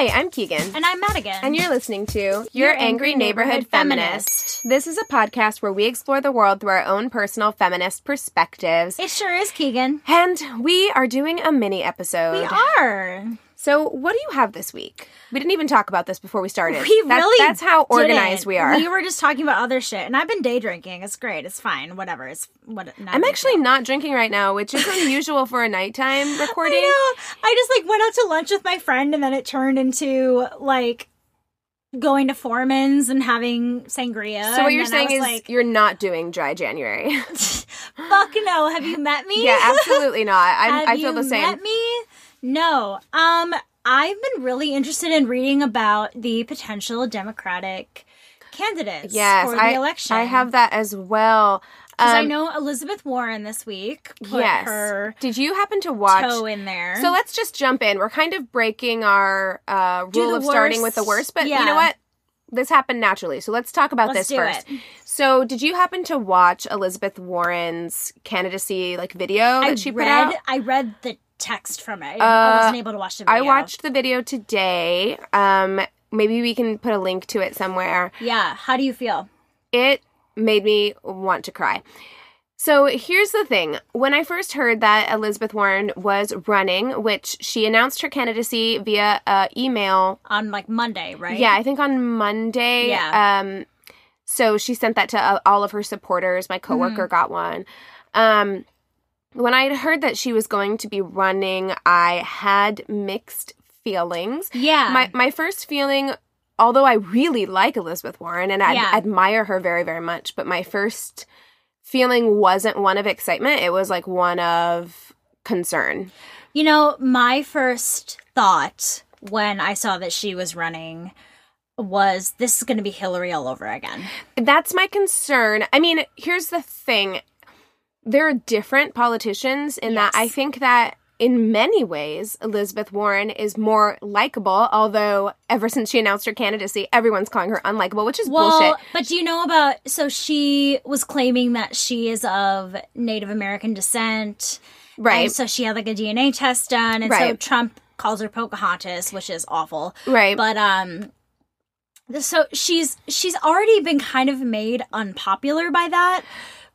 Hi, I'm Keegan. And I'm Madigan. And you're listening to Your, Angry, Neighborhood, Feminist. This is a podcast where we explore the world through our own personal feminist perspectives. It sure is, Keegan. And we are doing a mini episode. We are. So, what do you have this week? We didn't even talk about this before we started. We That's- really That's how organized didn't. we are. We were just talking about other shit, and I've been day drinking. It's great. It's fine. Whatever. It's what. I'm actually deal. not drinking right now, which is unusual for a nighttime recording. I know. I just like went out to lunch with my friend, and then it turned into like going to Foreman's and having sangria. So what you're saying is like, you're not doing dry January. "Fuck no! Have you met me? yeah, absolutely not. I, Have I feel you the same. Met me? No. Um, I've been really interested in reading about the potential Democratic candidates Yes, for the I, election. I have that as well. because I Um, know Elizabeth Warren this week put yes. her Did you happen to watch? toe in there. So let's just jump in. We're kind of breaking our uh, rule of starting with the worst. worst, but you know what? This happened naturally. So let's talk about Let's this first. it. So, did you happen to watch Elizabeth Warren's candidacy like video that I she put read out? I read the text from it. I Uh, wasn't able to watch the I watched the video today. Um, maybe we can put a link to it somewhere. Yeah. How do you feel? it made me want to cry. So here's the thing. When I first heard that Elizabeth Warren was running, which she announced her candidacy via uh, email, On like Monday, right? yeah, I think on Monday. Yeah. Um, so she sent that to uh, all of her supporters. My coworker Mm-hmm. got one. Um, when I had heard that she was going to be running, I had mixed feelings. Yeah. My my first feeling, although I really like Elizabeth Warren and I Yeah. admire her very very much, but my first feeling wasn't one of excitement. It was like one of concern. You know, my first thought when I saw that she was running was this is going to be Hillary all over again. That's my concern. I mean, here's the thing. There are different politicians in that I think that in many ways Elizabeth Warren is more likable, although ever since she announced her candidacy, everyone's calling her unlikable, which is Well, bullshit. but do you know about? So she was claiming that she is of Native American descent, Right. And so she had like a DNA test done, and so Trump calls her Pocahontas, which is awful. Right. But um, so she's she's already been kind of made unpopular by that,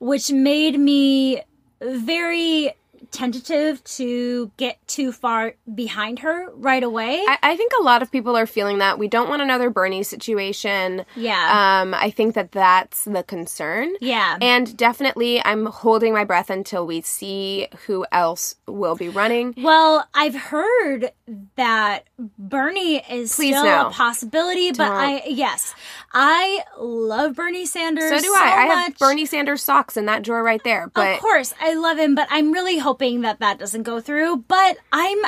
which made me very tentative to get too far behind her right away. I, I think a lot of people are feeling that. We don't want another Bernie situation. yeah, Um, I think that that's the concern. yeah. And definitely, I'm holding my breath until we see who else will be running. Well, I've heard that Bernie is Please still no. a possibility, but Don't. I yes, I love Bernie Sanders. So do I. I have. Bernie Sanders socks in that drawer right there. But of course, I love him, but I'm really hoping that that doesn't go through. But I'm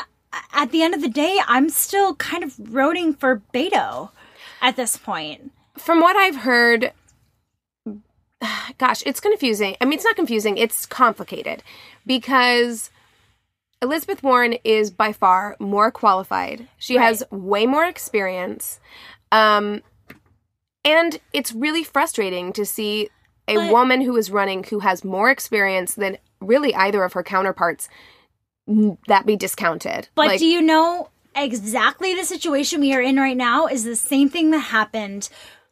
at the end of the day, I'm still kind of rooting for Beto at this point. from what I've heard, gosh, it's confusing. I mean, it's not confusing, it's complicated because Elizabeth Warren is by far more qualified. She has way more experience. Um, and it's really frustrating to see a But- woman who is running who has more experience than really either of her counterparts that be discounted. But Like, do you know exactly the situation we are in right now is the same thing that happened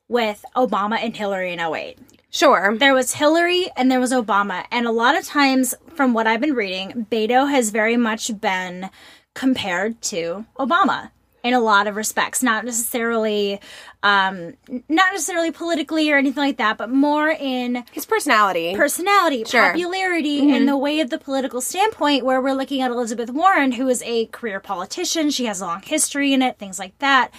with Obama and Hillary in 08. sure. There was Hillary and there was Obama. And a lot of times, from what I've been reading, Beto has very much been compared to Obama in a lot of respects. Not necessarily, um, not necessarily politically or anything like that, but more in His personality. personality, Sure. popularity, and the way of the political standpoint, where we're looking at Elizabeth Warren, who is a career politician. She has a long history in it, things like that.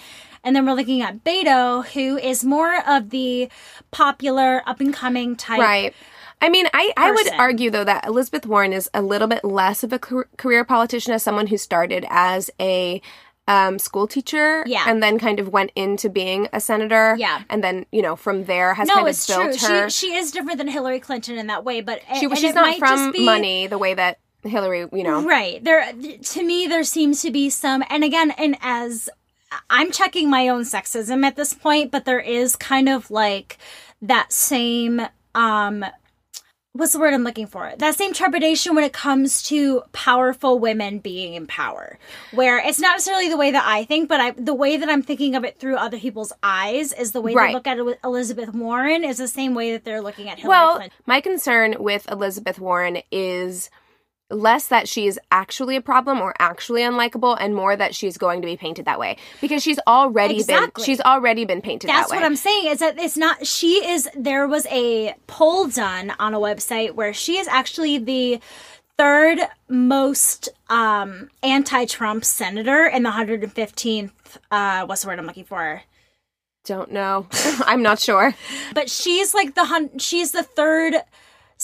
And then we're looking at Beto, who is more of the popular, up and coming type. Right. I mean, I, I would argue, though, that Elizabeth Warren is a little bit less of a career politician as someone who started as a um, school teacher, Yeah. and then kind of went into being a senator, Yeah. and then you know from there has No, kind of it's true. built her. She she is different than Hillary Clinton in that way, but She, and she's not from be- money the way that Hillary, you know. Right. There to me there seems to be some and again and as I'm checking my own sexism at this point, but there is kind of like that same um what's the word I'm looking for? That same trepidation when it comes to powerful women being in power. Where it's not necessarily the way that I think, but I the way that I'm thinking of it through other people's eyes is the way Right. they look at it with Elizabeth Warren is the same way that they're looking at Hillary Well, Clinton. my concern with Elizabeth Warren is less that she is actually a problem or actually unlikable and more that she's going to be painted that way because she's already Exactly. been she's already been painted That's that way. what I'm saying is that it's not she is there was a poll done on a website where she is actually the third most um anti-Trump senator in the 115th uh what's the word I'm looking for? Don't know. I'm not sure. But she's like the hun- she's the third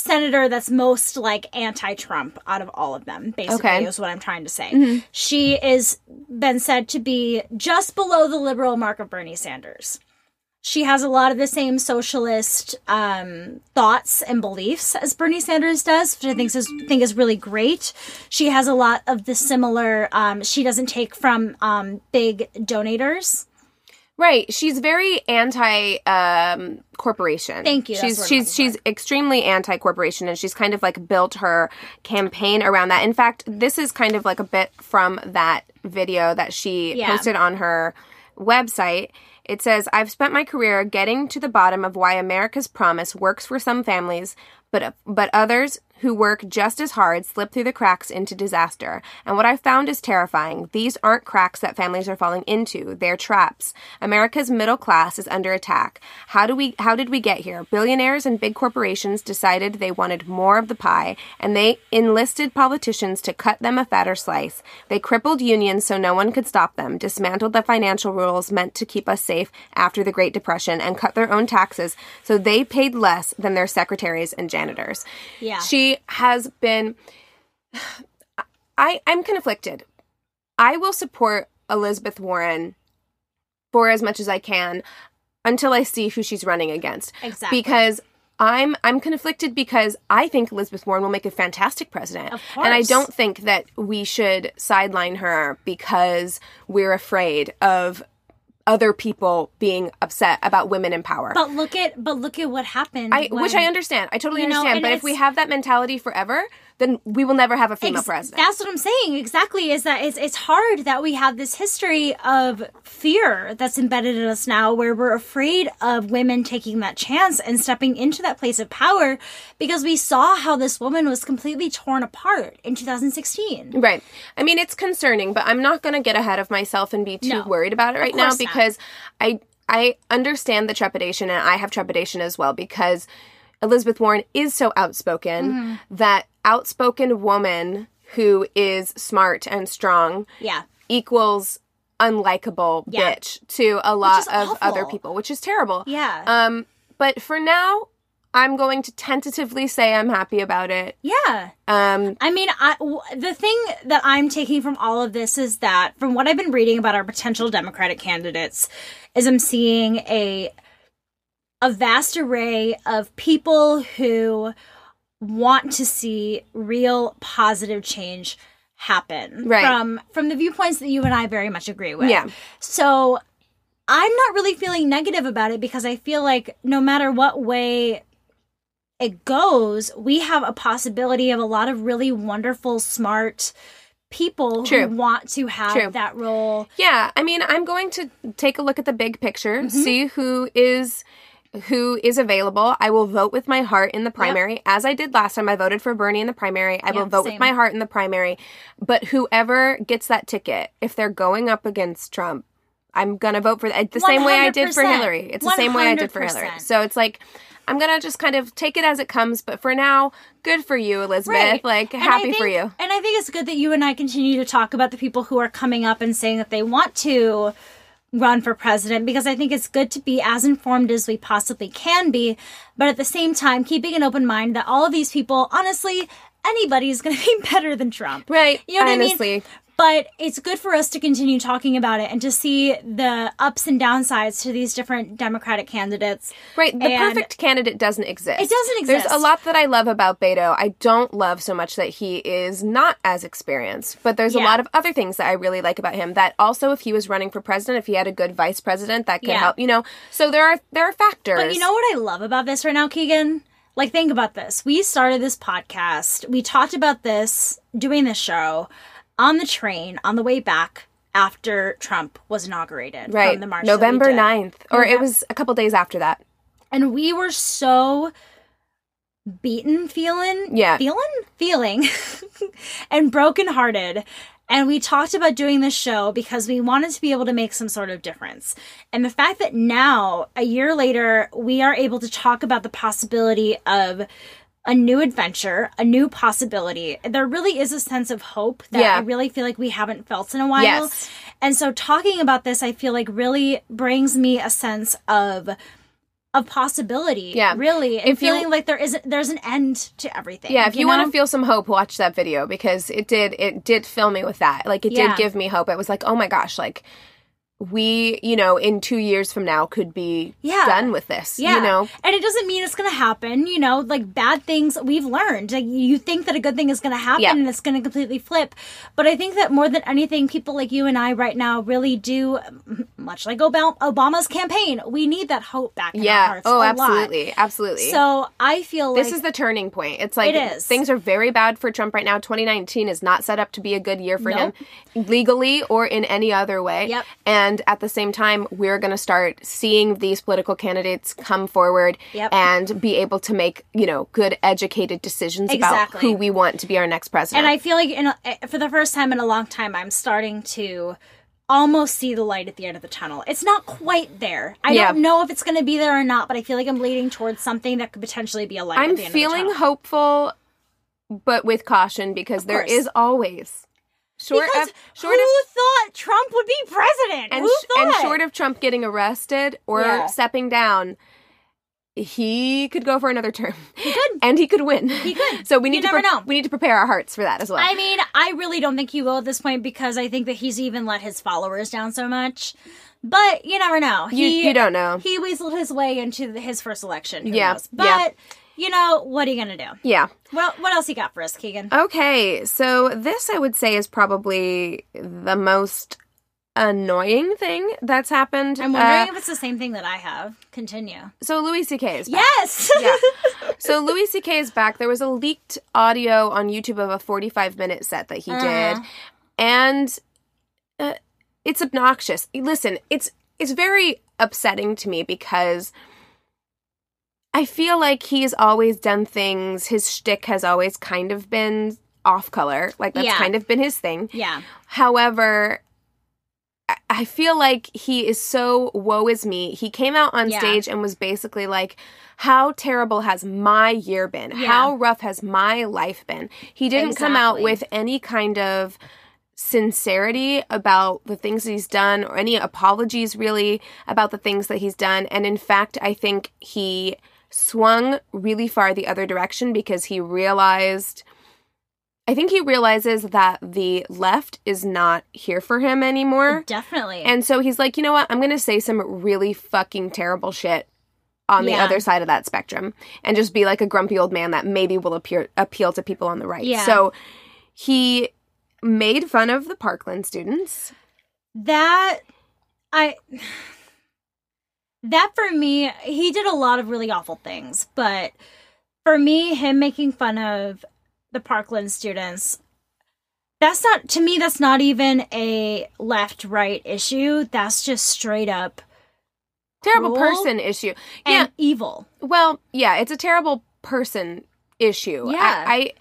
senator that's most like anti-Trump out of all of them basically Okay. Mm-hmm. is what I'm trying to say. She is been said to be just below the liberal mark of Bernie Sanders. She has a lot of the same socialist um, thoughts and beliefs as Bernie Sanders does, which I think is think is really great. She has a lot of the similar. Um, she doesn't take from um, big donators. Right. She's very anti um corporation. Thank you, She's she's she's extremely anti corporation and she's kind of like built her campaign around that. In fact, this is kind of like a bit from that video that she Yeah. posted on her website. It says, I've spent my career getting to the bottom of why America's promise works for some families, but but others who work just as hard slip through the cracks into disaster. And what I've found is terrifying. These aren't cracks that families are falling into. They're traps. America's middle class is under attack. How do we how did we get here? Billionaires and big corporations decided they wanted more of the pie, and they enlisted politicians to cut them a fatter slice. They crippled unions so no one could stop them, dismantled the financial rules meant to keep us safe after the Great Depression, and cut their own taxes so they paid less than their secretaries and janitors. Yeah. She has been I I'm conflicted. I will support Elizabeth Warren for as much as I can until I see who she's running against. Exactly. Because I'm I'm conflicted because I think Elizabeth Warren will make a fantastic president. Of And I don't think that we should sideline her because we're afraid of other people being upset about women in power. But look at but look at what happened. I, which I understand. I totally You know, understand. But if we have that mentality forever, then we will never have a female Ex- president. That's what I'm saying. Exactly. Is that it's it's hard that we have this history of fear that's embedded in us now, where we're afraid of women taking that chance and stepping into that place of power, because we saw how this woman was completely torn apart in 2016. Right. I mean, it's concerning, but I'm not going to get ahead of myself and be too No. worried about it right now course not. because I I understand the trepidation and I have trepidation as well because Elizabeth Warren is so outspoken Mm-hmm. that outspoken woman who is smart and strong Yeah. equals unlikable Yeah. bitch to a lot of other people, which is terrible. Yeah. Um, but for now, I'm going to tentatively say I'm happy about it. yeah. Um, I mean, I, w- the thing that I'm taking from all of this is that, from what I've been reading about our potential Democratic candidates, is I'm seeing a a vast array of people who want to see real positive change happen Right. from from the viewpoints that you and I very much agree with. Yeah. So I'm not really feeling negative about it because I feel like no matter what way it goes, we have a possibility of a lot of really wonderful, smart people True. who want to have True. that role. Yeah, I mean, I'm going to take a look at the big picture, Mm-hmm. see who is who is available. I will vote with my heart in the primary, as I did last time. I voted for Bernie in the primary. I will vote same. with my heart in the primary. But whoever gets that ticket, if they're going up against Trump, I'm gonna vote for. The same way I did for Hillary. It's the same way I did for Hillary. So it's like. I'm gonna just kind of take it as it comes, but for now, good for you, Elizabeth. Like, And happy think- for you. And I think it's good that you and I continue to talk about the people who are coming up and saying that they want to run for president because I think it's good to be as informed as we possibly can be, but at the same time, keeping an open mind that all of these people, honestly, anybody's going to be better than Trump. Right. You know what I mean? But it's good for us to continue talking about it and to see the ups and downsides to these different Democratic candidates. Right. The And- perfect candidate doesn't exist. It doesn't exist. There's a lot that I love about Beto. I don't love so much that he is not as experienced, but there's a lot of other things that I really like about him. That also, if he was running for president, if he had a good vice president, that could Yeah. help. You know, so there are there are factors. But you know what I love about this right now, Keegan? Like, think about this. We started this podcast. We talked about this, doing this show on the train on the way back after Trump was inaugurated right? from the march. November did. 9th, or it was a couple days after that. And we were so beaten feeling Yeah. feeling feeling and brokenhearted and we talked about doing this show because we wanted to be able to make some sort of difference and the fact that now a year later we are able to talk about the possibility of a new adventure a new possibility there really is a sense of hope that Yeah. i really feel like we haven't felt in a while Yes. and so talking about this i feel like really brings me a sense of of possibility Yeah. really and If you- feeling like there isn't there's an end to everything Yeah, if you, want know? to feel some hope, watch that video because it did it did fill me with that. Like it Yeah. did give me hope. It was like, oh my gosh, like we, you know, in two years from now could be Yeah. done with this. yeah You know? and it doesn't mean it's gonna happen you know like bad things we've learned like you think that a good thing is gonna happen Yeah. and it's gonna completely flip but i think that more than anything people like you and i right now really do much like Obama, obama's campaign we need that hope back in our Yeah. hearts Oh, a lot. absolutely. Absolutely. so i feel like this is the turning point. It's like It things are very bad for Trump right now. 2019 is not set up to be a good year for Nope. him legally or in any other way. Yep. And at the same time, we're going to start seeing these political candidates come forward Yep. and be able to make, you know, good educated decisions Exactly. about who we want to be our next president. And I feel like in a, eh, for the first time in a long time, I'm starting to almost see the light at the end of the tunnel. It's not quite there. I Yeah. don't know if it's going to be there or not, but I feel like I'm leading towards something that could potentially be a light. I'm at the end feeling of the tunnel. hopeful, but with caution because there is always short Because of short who of thought Trump would be president? and, who sh- and short of Trump getting arrested or Yeah. stepping down, he could go for another term. He could. and he could win. He could. So we You need to never pre- know. we need to prepare our hearts for that as well. I mean, I really don't think he will at this point because I think that he's even let his followers down so much. But you never know. you He, you don't know. He weaseled his way into his first election. Who Yeah, knows? yeah. You know what are you gonna do? yeah. Well, what else you got for us, Keegan? Okay. So this I would say is probably the most annoying thing that's happened. I'm wondering Uh, if it's the same thing that I have. Continue. so Louis C.K. is back. Yes. yeah. So Louis C.K. is back. There was a leaked audio on YouTube of a 45 minute set that he Uh-huh. did, and uh, it's obnoxious. Listen, it's it's very upsetting to me because I feel like he's always done things. His shtick has always kind of been off color, like that's Yeah. kind of been his thing. yeah. However, I- feel like he is so woe is me. He came out on Yeah. stage and was basically like, How terrible has my year been? Yeah. How rough has my life been? He didn't come out with any kind of sincerity about the things that he's done or any apologies really about the things that he's done. And in fact, I think he swung really far the other direction because he realized I think he realizes that the left is not here for him anymore. Definitely. And so he's like, you know what? I'm going to say some really fucking terrible shit on the Yeah. other side of that spectrum and just be like a grumpy old man that maybe will appear, appeal to people on the right. Yeah. So he made fun of the Parkland students. that I that for me, he did a lot of really awful things, but for me, him making fun of the Parkland students, that's not to me. That's not even a left right issue. That's just straight up Terrible person issue. and Yeah. evil. Well, yeah, it's a terrible person issue. Yeah. I, I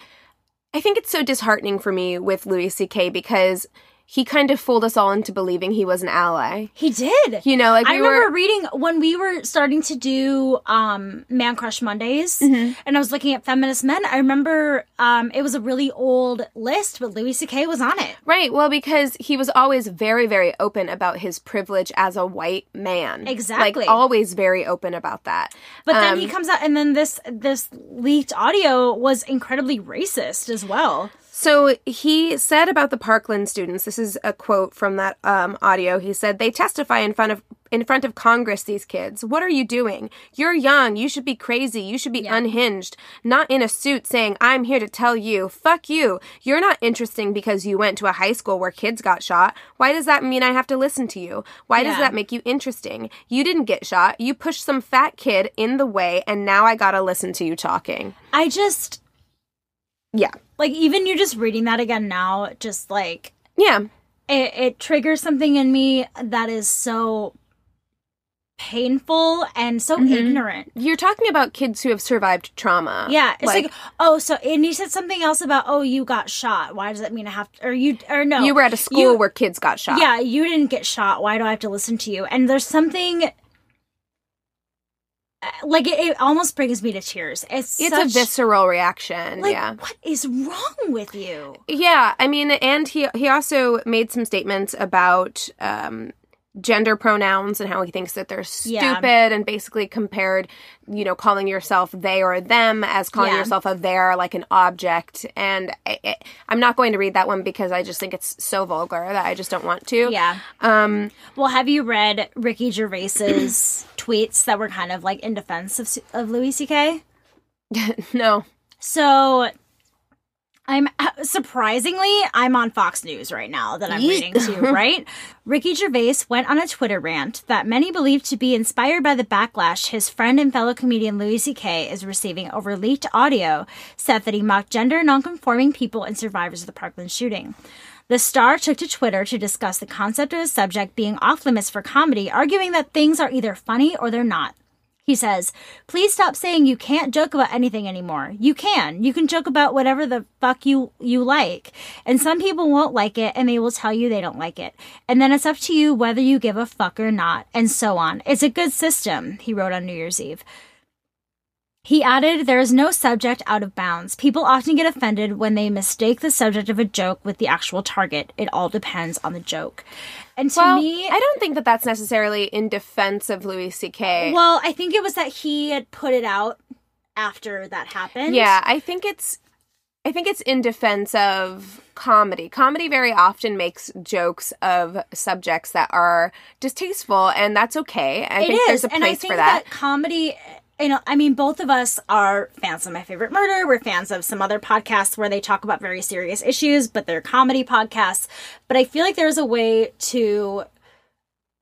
I think it's so disheartening for me with Louis C.K. because he kind of fooled us all into believing he was an ally. He did. You know, like I we remember were reading when we were starting to do um Man Crush Mondays Mm-hmm. and I was looking at feminist men. I remember um it was a really old list, but Louis C.K. was on it. right. Well, because he was always very, very open about his privilege as a white man. Exactly. like always very open about that. But then he Um, comes out and then this this leaked audio was incredibly racist as well. So he said about the Parkland students. This is a quote from that um, audio. He said they testify in front of in front of Congress. These kids, what are you doing? You're young. You should be crazy. You should be Yeah. unhinged. Not in a suit saying I'm here to tell you. Fuck you. You're not interesting because you went to a high school where kids got shot. Why does that mean I have to listen to you? Why does that make you interesting? You didn't get shot. You pushed some fat kid in the way, and now I gotta listen to you talking. I just Yeah. like even you just reading that again now, just like Yeah. it, it triggers something in me that is so painful and so Mm-hmm. ignorant. You're talking about kids who have survived trauma. Yeah, it's like, oh, so and you said something else about oh, you got shot. Why does that mean I have to? Or you or no, you were at a school you- where kids got shot. Yeah, you didn't get shot. Why do I have to listen to you? And there's something like it, it almost brings me to tears. It's It's such, a visceral reaction. like yeah. what is wrong with you? Yeah, I mean, and he he also made some statements about um, gender pronouns and how he thinks that they're stupid, Yeah. and basically compared, you know, calling yourself they or them as calling Yeah. yourself a there like an object. And I, I, I'm not going to read that one because I just think it's so vulgar that I just don't want to. Yeah. Um. Well, have you read Ricky Gervais's tweets that were kind of like in defense of of Louis C.K.? No. So I'm uh, surprisingly I'm on Fox News right now that I'm reading too, right? Ricky Gervais went on a Twitter rant that many believe to be inspired by the backlash his friend and fellow comedian Louis C.K. is receiving over leaked audio said that he mocked gender nonconforming people and survivors of the Parkland shooting. The star took to Twitter to discuss the concept of the subject being off limits for comedy, arguing that things are either funny or they're not. He says, "Please stop saying you can't joke about anything anymore. You can. You can joke about whatever the fuck you you like. And some people won't like it and they will tell you they don't like it. And then it's up to you whether you give a fuck or not, and so on. It's a good system." He wrote on New Year's Eve. He added, There is no subject out of bounds. People often get offended when they mistake the subject of a joke with the actual target. It all depends on the joke. And to Well, me, I don't think that that's necessarily in defense of Louis C.K. well, I think it was that he had put it out after that happened. Yeah, I think it's I think it's in defense of comedy. Comedy very often makes jokes of subjects that are distasteful and that's okay. I It think is, there's a and I place think for that. comedy. You know, I mean, both of us are fans of My Favorite Murder. We're fans of some other podcasts where they talk about very serious issues, but they're comedy podcasts. But I feel like there's a way to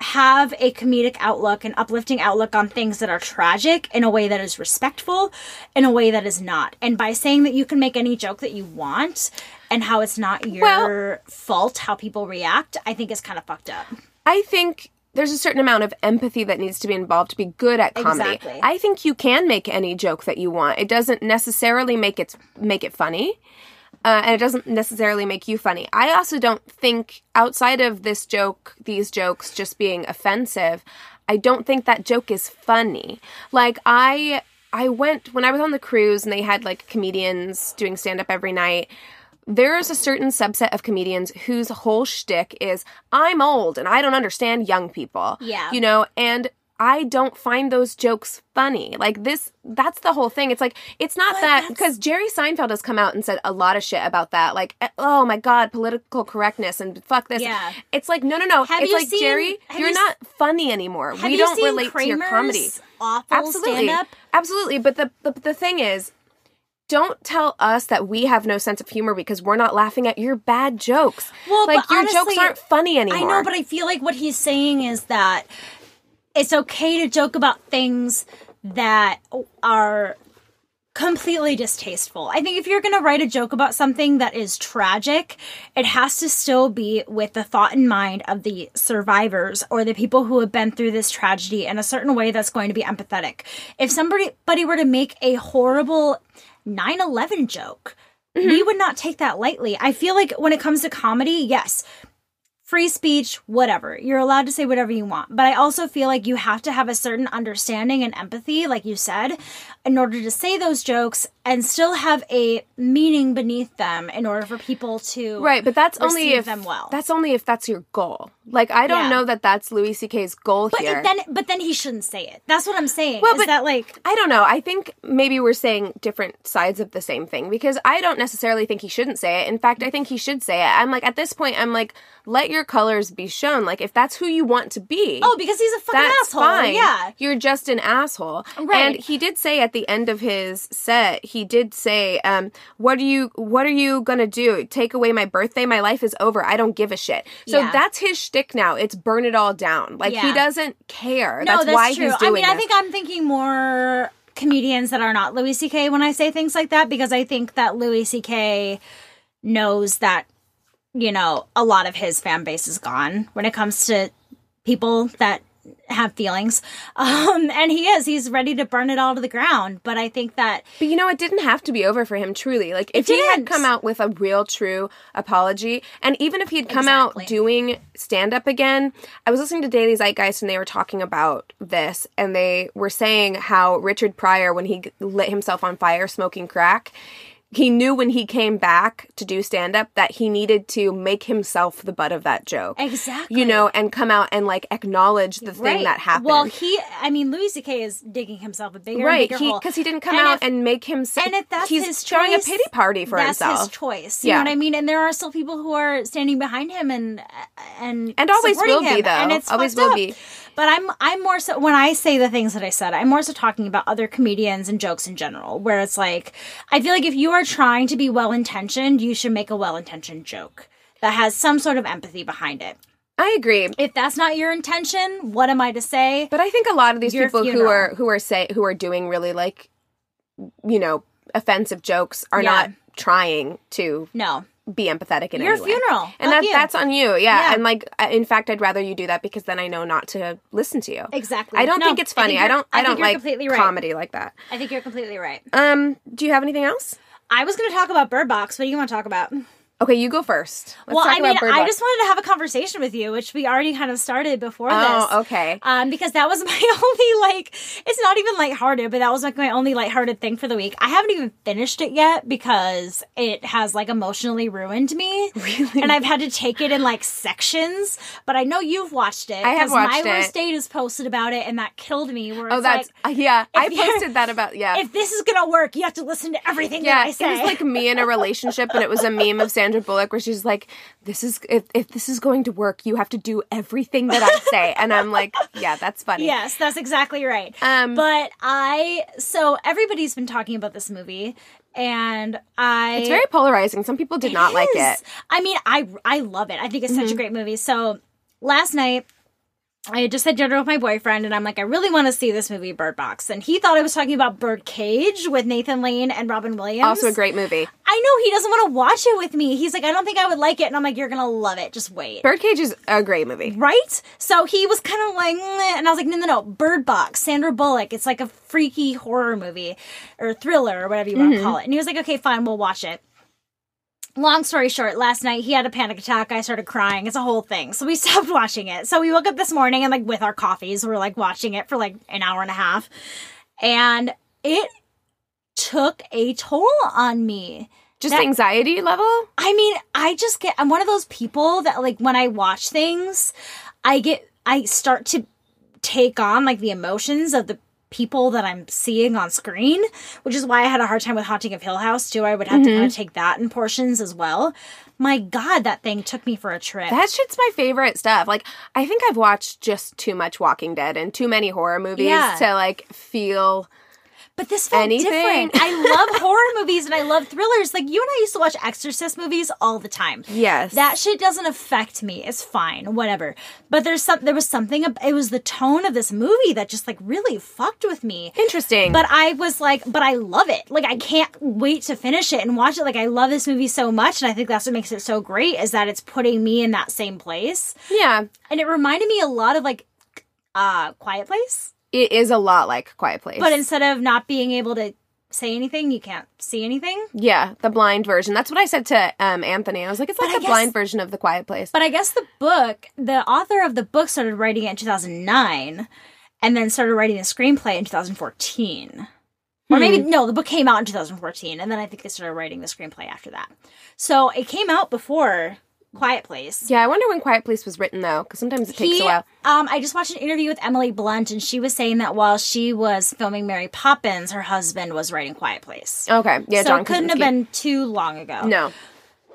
have a comedic outlook, an uplifting outlook on things that are tragic in a way that is respectful, in a way that is not. And by saying that you can make any joke that you want and how it's not your Well- fault how people react, I think is kind of fucked up. I think there's a certain amount of empathy that needs to be involved to be good at comedy. Exactly. I think you can make any joke that you want. It doesn't necessarily make it make it funny. Uh, and it doesn't necessarily make you funny. I also don't think outside of this joke, these jokes just being offensive, I don't think that joke is funny. Like I I went when I was on the cruise and they had like comedians doing stand up every night. There is a certain subset of comedians whose whole shtick is I'm old and I don't understand young people. Yeah. You know, and I don't find those jokes funny. Like this, that's the whole thing. It's like, it's not But that, because Jerry Seinfeld has come out and said a lot of shit about that. Like, eh, oh my God, political correctness and fuck this. Yeah. It's like, no, no, no. Have it's you like, seen- Jerry, you're you not funny anymore. We don't relate to your Kramer's comedy. Awful Absolutely. stand-up. Absolutely. But the, the, the thing is, don't tell us that we have no sense of humor because we're not laughing at your bad jokes. Well, like but your jokes aren't funny anymore. I know, but I feel like what he's saying is that it's okay to joke about things that are completely distasteful. I think if you're going to write a joke about something that is tragic, it has to still be with the thought in mind of the survivors or the people who have been through this tragedy in a certain way that's going to be empathetic. If somebody were to make a horrible 9/11 joke, we mm-hmm. would not take that lightly. I feel like when it comes to comedy, yes, free speech, whatever. You're allowed to say whatever you want. But I also feel like you have to have a certain understanding and empathy, like you said, in order to say those jokes and still have a meaning beneath them in order for people to Right, but that's only if them well. That's only if that's your goal. Like I don't Yeah. know that that's Louis C.K.'s goal But here. then, but then he shouldn't say it. That's what I'm saying. Well, is but- that like I don't know. I think maybe we're saying different sides of the same thing because I don't necessarily think he shouldn't say it. In fact, I think he should say it. I'm like, at this point, I'm like, let your colors be shown. Like, if that's who you want to be. oh, because he's a fucking that's asshole. fine. Yeah. You're just an asshole. Right. And he did say at the end of his set, he did say, um, what are you what are you gonna do? Take away my birthday? My life is over. I don't give a shit. So Yeah. that's his shtick now. It's burn it all down. Like he doesn't care. No, that's, that's, why true. he's doing I mean, I think I'm thinking more comedians that are not Louis C.K. when I say things like that because I think that Louis C.K. knows that you know a lot of his fan base is gone when it comes to people that have feelings um and he is he's ready to burn it all to the ground but i think that But you know, it didn't have to be over for him, truly. Like, if he had come out with a real, true apology, and even if he had come Exactly. out doing stand up again, I was listening to Daily Zeitgeist and they were talking about this, and they were saying how Richard Pryor, when he lit himself on fire smoking crack, he knew when he came back to do stand up that he needed to make himself the butt of that joke. exactly You know, and come out and like acknowledge the thing that happened. well he i mean louis ck is digging himself a bigger right, bigger he hole because he didn't come And out if- and make himself. and if that's he's his throwing choice, a pity party for that's himself. his choice. You Yeah. know what I mean? And there are still people who are standing behind him and and And always will be, though. And it's Always will up. be. But I'm I'm more so when I say the things that I said, I'm more so talking about other comedians and jokes in general, where it's like I feel like if you are trying to be well intentioned, you should make a well intentioned joke that has some sort of empathy behind it. I agree. If that's not your intention, what am I to say? But I think a lot of these Your people who are who are say who are doing really like you know offensive jokes are Yeah. not trying to No. Be empathetic in Your any way. funeral. And Fuck that you. that's on you. Yeah. Yeah. And like in fact I'd rather you do that because then I know not to listen to you. Exactly. I don't No, think it's funny. think I, don't I, I think don't you're like completely right. comedy like that. I think you're completely right. Um do you have anything else? I was going to talk about Bird Box. What do you want to talk about? Okay, you go first. Let's well, talk I mean, I just wanted to have a conversation with you, which we already kind of started before this. Oh, okay. Um, because that was my only like, it's not even lighthearted, but that was like my only lighthearted thing for the week. I haven't even finished it yet because it has like emotionally ruined me. Really? And I've had to take it in like sections. But I know you've watched it. I have watched My it. Worst Date is posted about it, and that killed me. Where Oh, that's like, uh, yeah. I posted that about yeah. if this is gonna work, you have to listen to everything Yeah, that I say. it was like me in a relationship, and it was a meme of Sandra Bullock where she's like, "This is if, if this is going to work, you have to do everything that I say." And I'm like, "Yeah, that's funny." Yes, that's exactly right. Um, but I so everybody's been talking about this movie, and I it's very polarizing. Some people did not like it. Mm-hmm. I mean, I I love it. I think it's such a great movie. So last night. I had just had dinner with my boyfriend, and I'm like, I really want to see this movie, Bird Box. And he thought I was talking about Birdcage with Nathan Lane and Robin Williams. Also a great movie. I know he doesn't want to watch it with me. He's like, I don't think I would like it. And I'm like, you're going to love it. Just wait. Birdcage is a great movie. Right? So he was kind of like, "Meh," and I was like, no, no, no, Bird Box, Sandra Bullock. It's like a freaky horror movie or thriller or whatever you want to mm-hmm. call it. And he was like, okay, fine, we'll watch it. Long story short, last night he had a panic attack. I started crying. It's a whole thing. So we stopped watching it. So we woke up this morning and like with our coffees, we're like watching it for like an hour and a half. And it took a toll on me. Just That- anxiety level. I mean, I just get, I'm one of those people that, like, when I watch things, I get, I start to take on, like, the emotions of the people that I'm seeing on screen, which is why I had a hard time with Haunting of Hill House, too. I would have to kind of mm-hmm. take that in portions as well. My God, that thing took me for a trip. That shit's my favorite stuff. Like, I think I've watched just too much Walking Dead and too many horror movies Yeah. to like feel. But this felt Anything? different. I love horror movies and I love thrillers. Like you and I used to watch Exorcist movies all the time. Yes. That shit doesn't affect me. It's fine, whatever. But there's some there was something it was the tone of this movie that just like really fucked with me. Interesting. But I was like, but I love it. Like I can't wait to finish it and watch it. Like I love this movie so much and I think that's what makes it so great is that it's putting me in that same place. yeah, And it reminded me a lot of like uh Quiet Place. It is a lot like Quiet Place. But instead of not being able to say anything, you can't see anything. Yeah, the blind version. That's what I said to um, Anthony. I was like, it's like But a guess- blind version of The Quiet Place. But I guess the book, the author of the book started writing it in 2009 and then started writing the screenplay in 2014. Or maybe, no, the book came out in 2014 and then I think they started writing the screenplay after that. So it came out before Quiet Place. yeah, I wonder when Quiet Place was written though, because sometimes it takes He- a while. Um, I just watched an interview with Emily Blunt, and she was saying that while she was filming Mary Poppins, her husband was writing Quiet Place. Okay, yeah, so John it couldn't have been too long ago. No,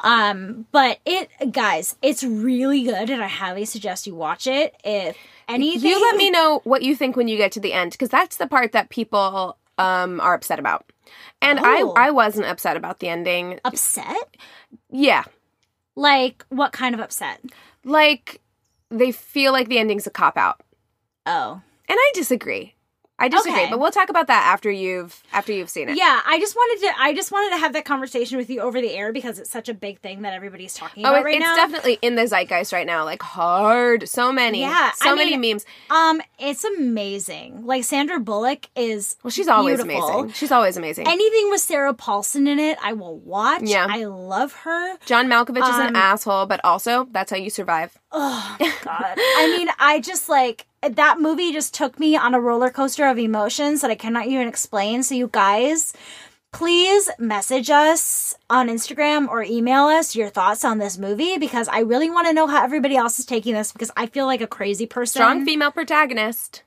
Um, but it, guys, it's really good, and I highly suggest you watch it. If anything, you let me know what you think when you get to the end, because that's the part that people um are upset about. And Oh. I I wasn't upset about the ending. upset. Yeah, Like what kind of upset? like they feel like the ending's a cop out, Oh, and I disagree. I disagree, Okay. but we'll talk about that after you've after you've seen it. yeah. I just wanted to. I just wanted to have that conversation with you over the air because it's such a big thing that everybody's talking Oh, about it- right it's now. It's definitely in the zeitgeist right now. Like hard, so many, Yeah, so I many mean- memes. Um, it's amazing. Like Sandra Bullock is Well, she's always beautiful. amazing. She's always amazing. Anything with Sarah Paulson in it, I will watch. Yeah. I love her. John Malkovich is an Um, asshole, but also that's how you survive. Oh God! I mean, I just like that movie. Just took me on a roller coaster of emotions that I cannot even explain. So, you guys, please message us on Instagram or email us your thoughts on this movie because I really want to know how everybody else is taking this because I feel like a crazy person. Strong female protagonist.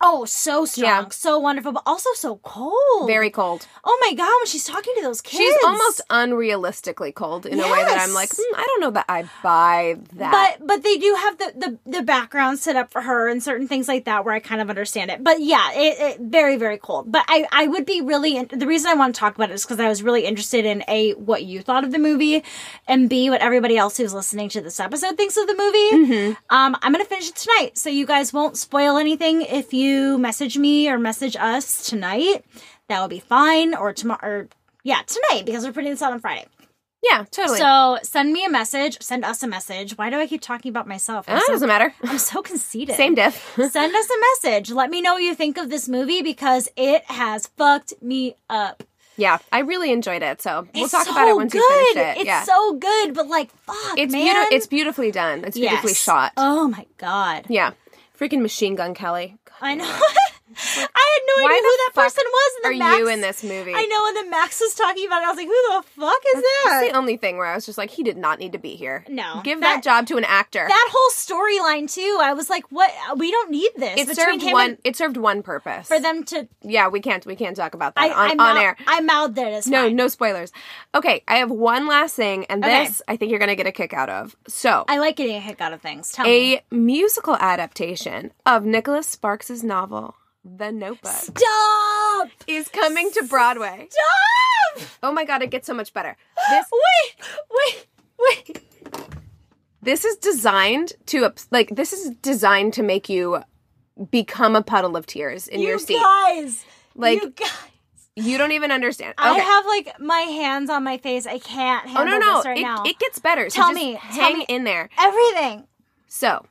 Oh, so strong, Yeah. so wonderful, but also so cold. Very cold. Oh my god, when she's talking to those kids, She's almost unrealistically cold in a way that I'm like, Yes. hmm, I don't know that I buy that. But but they do have the, the the background set up for her and certain things like that where I kind of understand it. But yeah, it, it very very cold. But I I would be really in- the reason I want to talk about it is because I was really interested in a what you thought of the movie, and b what everybody else who's listening to this episode thinks of the movie. Um, I'm gonna finish it tonight, so you guys won't spoil anything if you message me or message us tonight. That will be fine. Or tomorrow. Or, yeah, tonight because we're putting this out on Friday. yeah, totally. So send me a message. Send us a message. Why do I keep talking about myself? I'm ah, that so, doesn't matter. I'm so conceited. Same diff. Send us a message. Let me know what you think of this movie because it has fucked me up. yeah, I really enjoyed it. So we'll It's talk so about it once good. you finish it. It's yeah, so good, but like, fuck, it's man. beautiful. It's beautifully done. It's beautifully Yes. shot. Oh my god. Yeah, freaking Machine Gun Kelly. I know. I had no idea who that person was. And Are Max, you in this movie? I know, and then Max was talking about it. I was like, who the fuck is That's that? the only thing where I was just like, he did not need to be here. No. give that, That- job to an actor. that whole storyline too. I was like, what? We don't need this. it Between served one. It served one purpose for them to Yeah, we can't. We can't talk about that I, on, I on air. I mouthed it. It's No, fine. no spoilers. Okay, I have one last thing, and Okay. this I think you're gonna get a kick out of. So, I like getting a kick out of things. Tell me. a musical adaptation of Nicholas Sparks' novel, The Notebook, Stop! is coming to Broadway. Stop! Oh my god, it gets so much better. This Wait, wait, wait. this is designed to like this is designed to make you become a puddle of tears in you your seat. You guys. Like you guys. you don't even understand. I have like my hands on my face. I can't oh handle no no, this right it, now. it gets better. So Tell just me, tell me. in there. Everything. So,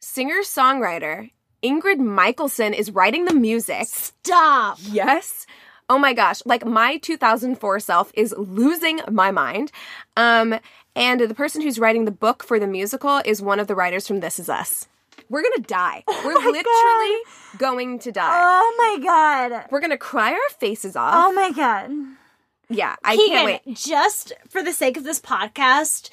singer songwriter Ingrid Michaelson is writing the music. Stop. Yes. Oh my gosh, like my 2004 self is losing my mind. Um and the person who's writing the book for the musical is one of the writers from This Is Us. We're going to die. We're Oh my literally going to die. Oh my god. We're going to cry our faces off. Oh my god. yeah, I Keegan, can't wait. just for the sake of this podcast,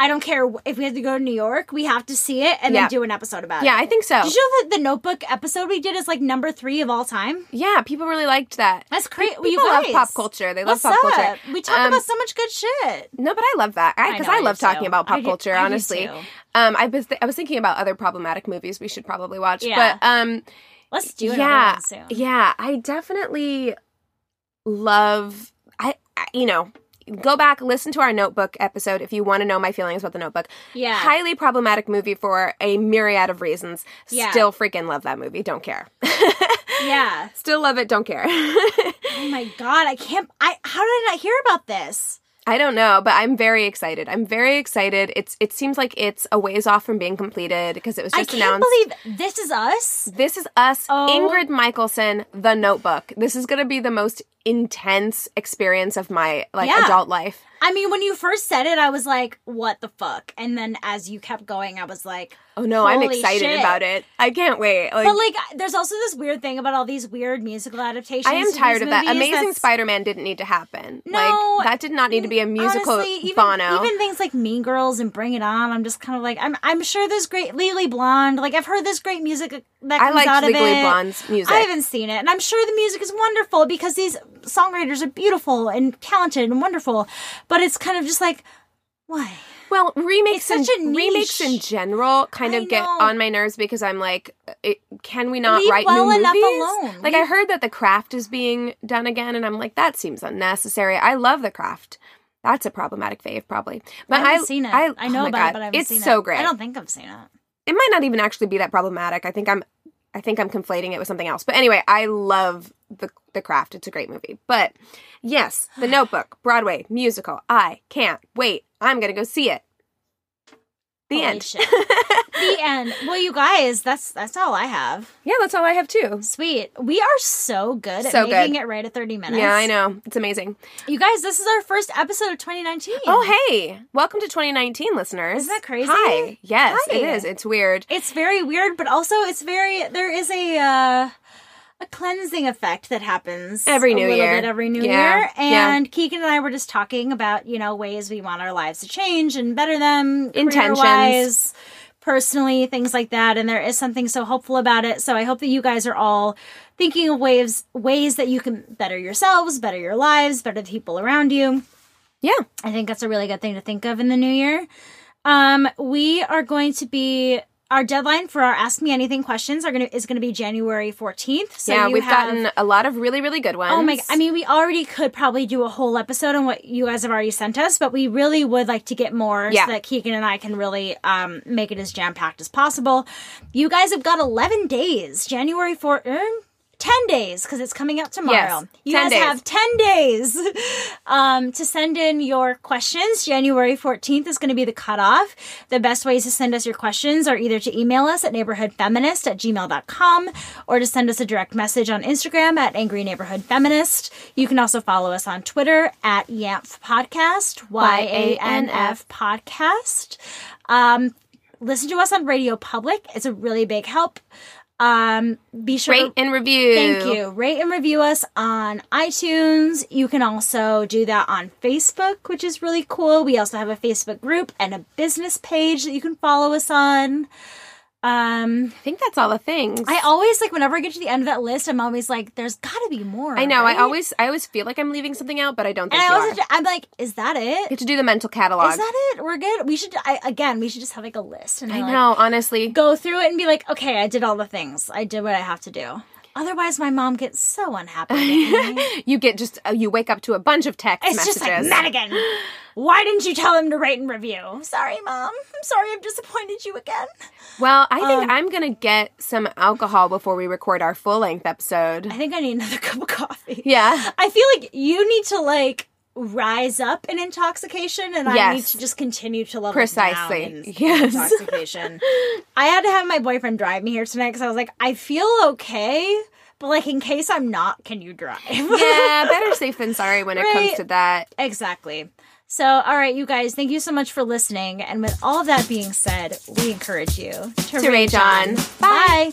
I don't care if we have to go to New York, we have to see it and Yeah. then do an episode about Yeah, it. Yeah, I think so. Did you know that the Notebook episode we did is like number three of all time? Yeah, people really liked that. That's crazy. People you love pop culture. They love pop up? culture. We talk Um, about so much good shit. No, but I love that I because know, I, I love talking too. about pop I do- culture. I honestly, um, I was th- I was thinking about other problematic movies we should probably watch. Yeah. But um, Let's do it. yeah, yeah, I definitely love. I, I you know go back listen to our Notebook episode if you want to know my feelings about the Notebook. Yeah. highly problematic movie for a myriad of reasons. Yeah. Still freaking love that movie. Don't care. Yeah. Still love it. Don't care. Oh my god, I can't. I how did I not hear about this? I don't know, but I'm very excited. I'm very excited. It's it seems like it's a ways off from being completed because it was just announced. I can't announced. believe this is us. this is us, Oh. Ingrid Michaelson, The Notebook. This is going to be the most intense experience of my like Yeah. adult life. I mean, when you first said it, I was like, "What the fuck?" And then as you kept going, I was like, Oh no, I'm excited shit. about it. I can't wait. Like, But like, there's also this weird thing about all these weird musical adaptations. I am tired of that. Amazing that's- Spider-Man didn't need to happen. No, like that did not need to be a musical Honestly, even, Bono. Even things like Mean Girls and Bring It On, I'm just kind of like, I'm I'm sure there's great Legally Blonde. Like I've heard this great music that I comes liked out of Legally it. Blonde's music. I haven't seen it, and I'm sure the music is wonderful because these songwriters are beautiful and talented and wonderful. But it's kind of just like, why? Well, remakes It's such in a remakes in general kind I of get know. on my nerves because I'm like, it, can we not Leave write well new enough movies? alone. Like I heard that The Craft is being done again, and I'm like, that seems unnecessary. I love The Craft. That's a problematic fave, probably. But I haven't seen it. I, I, know oh about God, it, but I haven't it's seen it. so great. I don't think I've seen it. it might not even actually be that problematic. I think I'm I think I'm conflating it with something else. But anyway, I love the the craft. It's a great movie. But yes, The Notebook, Broadway musical. I can't wait. I'm gonna go see it. The Holy end. the end. Well, you guys, that's that's all I have. yeah, that's all I have too. Sweet. We are so good at making good. it right at 30 minutes. Yeah, I know. It's amazing. You guys, this is our first episode of 2019. Oh, hey. Welcome to 2019, listeners. Isn't that crazy? Hi. Yes, Hi. it is. It's weird. It's very weird, but also it's very there is a uh a cleansing effect that happens Every a new little year. bit every new Yeah, year. yeah. And Keegan and I were just talking about, you know, ways we want our lives to change and better them Intentions. personally, things like that. And there is something so hopeful about it. So I hope that you guys are all thinking of ways ways that you can better yourselves, better your lives, better the people around you. Yeah. I think that's a really good thing to think of in the new year. Um, we are going to be our deadline for our Ask Me Anything questions are gonna is gonna be January fourteenth. So yeah, we've have- gotten a lot of really, really good ones. Oh my! God. I mean, we already could probably do a whole episode on what you guys have already sent us, but we really would like to get more Yeah. so that Keegan and I can really um, make it as jam packed as possible. You guys have got eleven days, January four. Er, 10 days because it's coming out tomorrow. Yes, you guys days. have 10 days um, to send in your questions. January 14th is going to be the cutoff. The best ways to send us your questions are either to email us at neighborhoodfeminist at gmail.com or to send us a direct message on Instagram at Angry Neighborhood Feminist. You can also follow us on Twitter at YANF Podcast, Y A N F Podcast. Um, listen to us on Radio Public. It's a really big help. Um, be sure Rate and review. Thank you. Rate and review us on iTunes. You can also do that on Facebook, which is really cool. We also have a Facebook group and a business page that you can follow us on. Um, I think that's all the things. I always like whenever I get to the end of that list, I'm always like, "There's got to be more." I know. I always, I always feel like I'm leaving something out, but I don't think and you I also, I'm like, "Is that You it? have to do the mental catalog. Is that it? We're good. We should. I, again, we should just have like a list and I like, know. Honestly, go through it and be like, okay, I did all the things. I did what I have to do. Otherwise, my mom gets so unhappy. with me. you get just uh, you wake up to a bunch of text It's messages. just like Madigan. Why didn't you tell him to rate and review? Sorry, mom. I'm sorry I've disappointed you again. well, I think Um, I'm gonna get some alcohol before we record our full length episode. I think I need another cup of coffee. Yeah. I feel like you need to like rise up in intoxication, and I need to just continue to level Precisely. down in Yes. intoxication. I had to have my boyfriend drive me here tonight because I was like, I feel okay, but like in case I'm not, can you drive? yeah, better safe than sorry when it comes to that. Exactly. So, all right, you guys, thank you so much for listening. And with all of that being said, we encourage you to, To rage on. Bye.